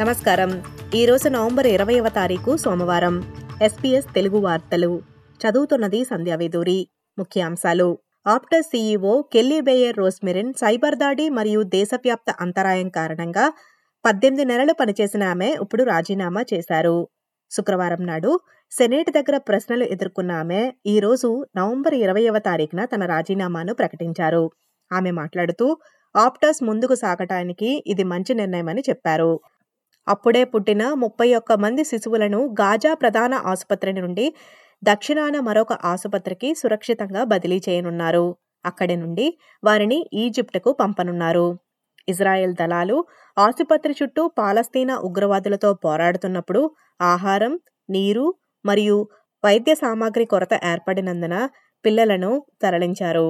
నమస్కారం. ఈరోజు నవంబర్ ఇరవైవ తారీఖు సోమవారం. ఎస్పీఎస్ తెలుగు వార్తలు. చదువుతున్నది సంధ్యావేదూరి ముఖ్యాంశాలు. Optus CEO Kelly Bayer Rosmarin cyber దాడి మరియు దేశవ్యాప్త అంతరాయం కారణంగా పద్దెనిమిది నెలలు పనిచేసిన ఆమె ఇప్పుడు రాజీనామా చేశారు. శుక్రవారం నాడు సెనేట్ దగ్గర ప్రశ్నలు ఎదుర్కొన్న ఆమె ఈ రోజు నవంబర్ ఇరవైవ తారీఖున తన రాజీనామాను ప్రకటించారు. ఆమె మాట్లాడుతూ ఆప్టర్స్ ముందుకు సాగటానికి ఇది మంచి నిర్ణయమని చెప్పారు. అప్పుడే పుట్టిన ముప్పై ఒక్క మంది శిశువులను గాజా ప్రధాన ఆసుపత్రి నుండి దక్షిణాన మరొక ఆసుపత్రికి సురక్షితంగా బదిలీ చేయనున్నారు. అక్కడి నుండి వారిని ఈజిప్టుకు పంపనున్నారు. ఇజ్రాయెల్ దళాలు ఆసుపత్రి చుట్టూ పాలస్తీనా ఉగ్రవాదులతో పోరాడుతున్నప్పుడు ఆహారం నీరు మరియు వైద్య సామాగ్రి కొరత ఏర్పడినందున పిల్లలను తరలించారు.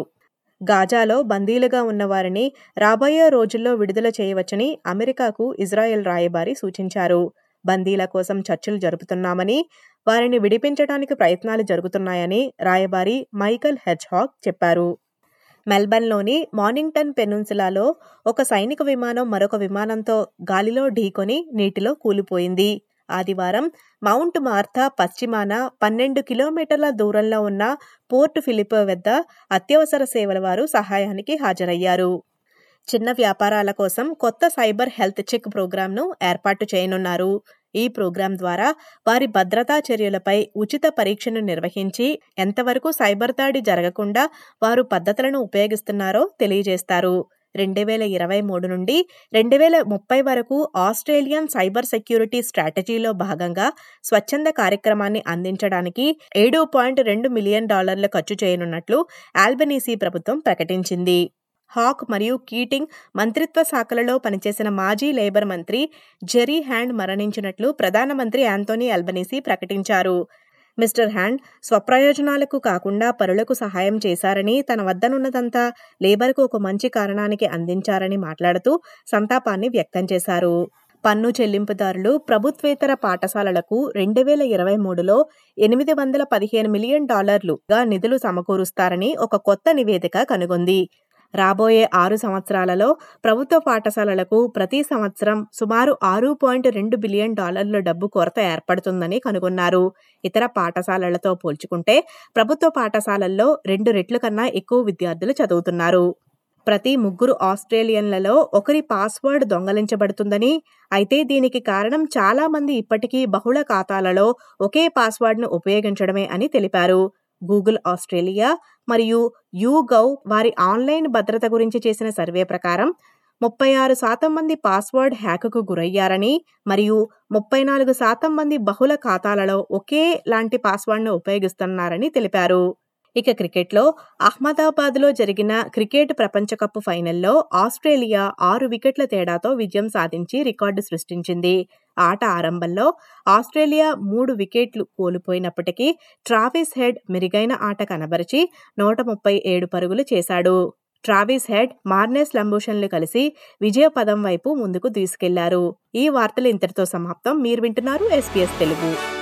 గాజాలో బందీలుగా ఉన్నవారిని రాబోయే రోజుల్లో విడుదల చేయవచ్చని అమెరికాకు ఇజ్రాయెల్ రాయబారి సూచించారు. బందీల కోసం చర్చలు జరుపుతున్నామని వారిని విడిపించడానికి ప్రయత్నాలు జరుగుతున్నాయని రాయబారి మైకల్ హెచ్హాక్ చెప్పారు. మెల్బర్న్లోని మార్నింగ్టన్ పెనున్సులాలో ఒక సైనిక విమానం మరొక విమానంతో గాలిలో ఢీకొని నీటిలో కూలిపోయింది. ఆదివారం మౌంట్ మార్తా పశ్చిమాన పన్నెండు కిలోమీటర్ల దూరంలో ఉన్న పోర్ట్ ఫిలిప్ వద్ద అత్యవసర సేవల వారు సహాయానికి హాజరయ్యారు. చిన్న వ్యాపారాల కోసం కొత్త సైబర్ హెల్త్ చెక్ ప్రోగ్రాంను ఏర్పాటు చేయనున్నారు. ఈ ప్రోగ్రాం ద్వారా వారి భద్రతా చర్యలపై ఉచిత పరీక్షను నిర్వహించి ఎంతవరకు సైబర్ దాడి జరగకుండా వారు పద్ధతులను ఉపయోగిస్తున్నారో తెలియజేస్తారు. రెండు వేల ఇరవై మూడు నుండి రెండు వేల ముప్పై వరకు ఆస్ట్రేలియన్ సైబర్ సెక్యూరిటీ స్ట్రాటజీలో భాగంగా స్వచ్ఛంద కార్యక్రమాన్ని అందించడానికి ఏడు పాయింట్ రెండు మిలియన్ డాలర్ల ఖర్చు చేయనున్నట్లు ఆల్బనీసీ ప్రభుత్వం ప్రకటించింది. హాక్ మరియు కీటింగ్ మంత్రిత్వ శాఖలలో పనిచేసిన మాజీ లేబర్ మంత్రి జెరీ హ్యాండ్ మరణించినట్లు ప్రధానమంత్రి యాంతోనీ అల్బనీసీ ప్రకటించారు. మిస్టర్ హ్యాండ్ స్వప్రయోజనాలకు కాకుండా పరులకు సహాయం చేశారని తన వద్దనున్నదంతా లేబర్కు ఒక మంచి కారణానికి అందించారని మాట్లాడుతూ సంతాపాన్ని వ్యక్తం చేశారు. పన్ను చెల్లింపుదారులు ప్రభుత్వేతర పాఠశాలలకు రెండు వేల ఇరవై మూడులో ఎనిమిది వందల పదిహేను మిలియన్ డాలర్లుగా నిధులు సమకూరుస్తారని ఒక కొత్త నివేదిక కనుగొంది. రాబోయే ఆరు సంవత్సరాలలో ప్రభుత్వ పాఠశాలలకు ప్రతి సంవత్సరం సుమారు ఆరు పాయింట్ రెండు బిలియన్ డాలర్ల డబ్బు కొరత ఏర్పడుతుందని కనుగొన్నారు. ఇతర పాఠశాలలతో పోల్చుకుంటే ప్రభుత్వ పాఠశాలల్లో రెండు రెట్ల కన్నా ఎక్కువ విద్యార్థులు చదువుతున్నారు. ప్రతి ముగ్గురు ఆస్ట్రేలియన్లలో ఒకరి పాస్వర్డ్ దొంగలించబడుతుందని అయితే దీనికి కారణం చాలామంది ఇప్పటికీ బహుళ ఖాతాలలో ఒకే పాస్వర్డ్ను ఉపయోగించడమే అని తెలిపారు. గూగుల్ ఆస్ట్రేలియా మరియు యూగవ్ వారి ఆన్లైన్ భద్రత గురించి చేసిన సర్వే ప్రకారం ముప్పై ఆరు శాతం మంది పాస్వర్డ్ హ్యాక్కు గురయ్యారని మరియు ముప్పై నాలుగు శాతం మంది బహుళ ఖాతాలలో ఒకే లాంటి పాస్వర్డ్ను ఉపయోగిస్తున్నారని తెలిపారు. ఇక క్రికెట్లో అహ్మదాబాద్లో జరిగిన క్రికెట్ ప్రపంచ కప్ ఫైనల్లో ఆస్ట్రేలియా ఆరు వికెట్ల తేడాతో విజయం సాధించి రికార్డు సృష్టించింది. ఆట ఆరంభంలో ఆస్ట్రేలియా మూడు వికెట్లు కోల్పోయినప్పటికీ ట్రావిస్ హెడ్ మెరుగైన ఆట కనబరిచి నూట ముప్పై ఏడు పరుగులు చేశాడు. ట్రావిస్ హెడ్ మార్నెస్ లంబూషన్లు కలిసి విజయ పదం వైపు ముందుకు తీసుకెళ్ళారు ఈ వార్తలు ఇంతటితో సమాప్తం. మీరు వింటున్నారు ఎస్పీఎస్ తెలుగు.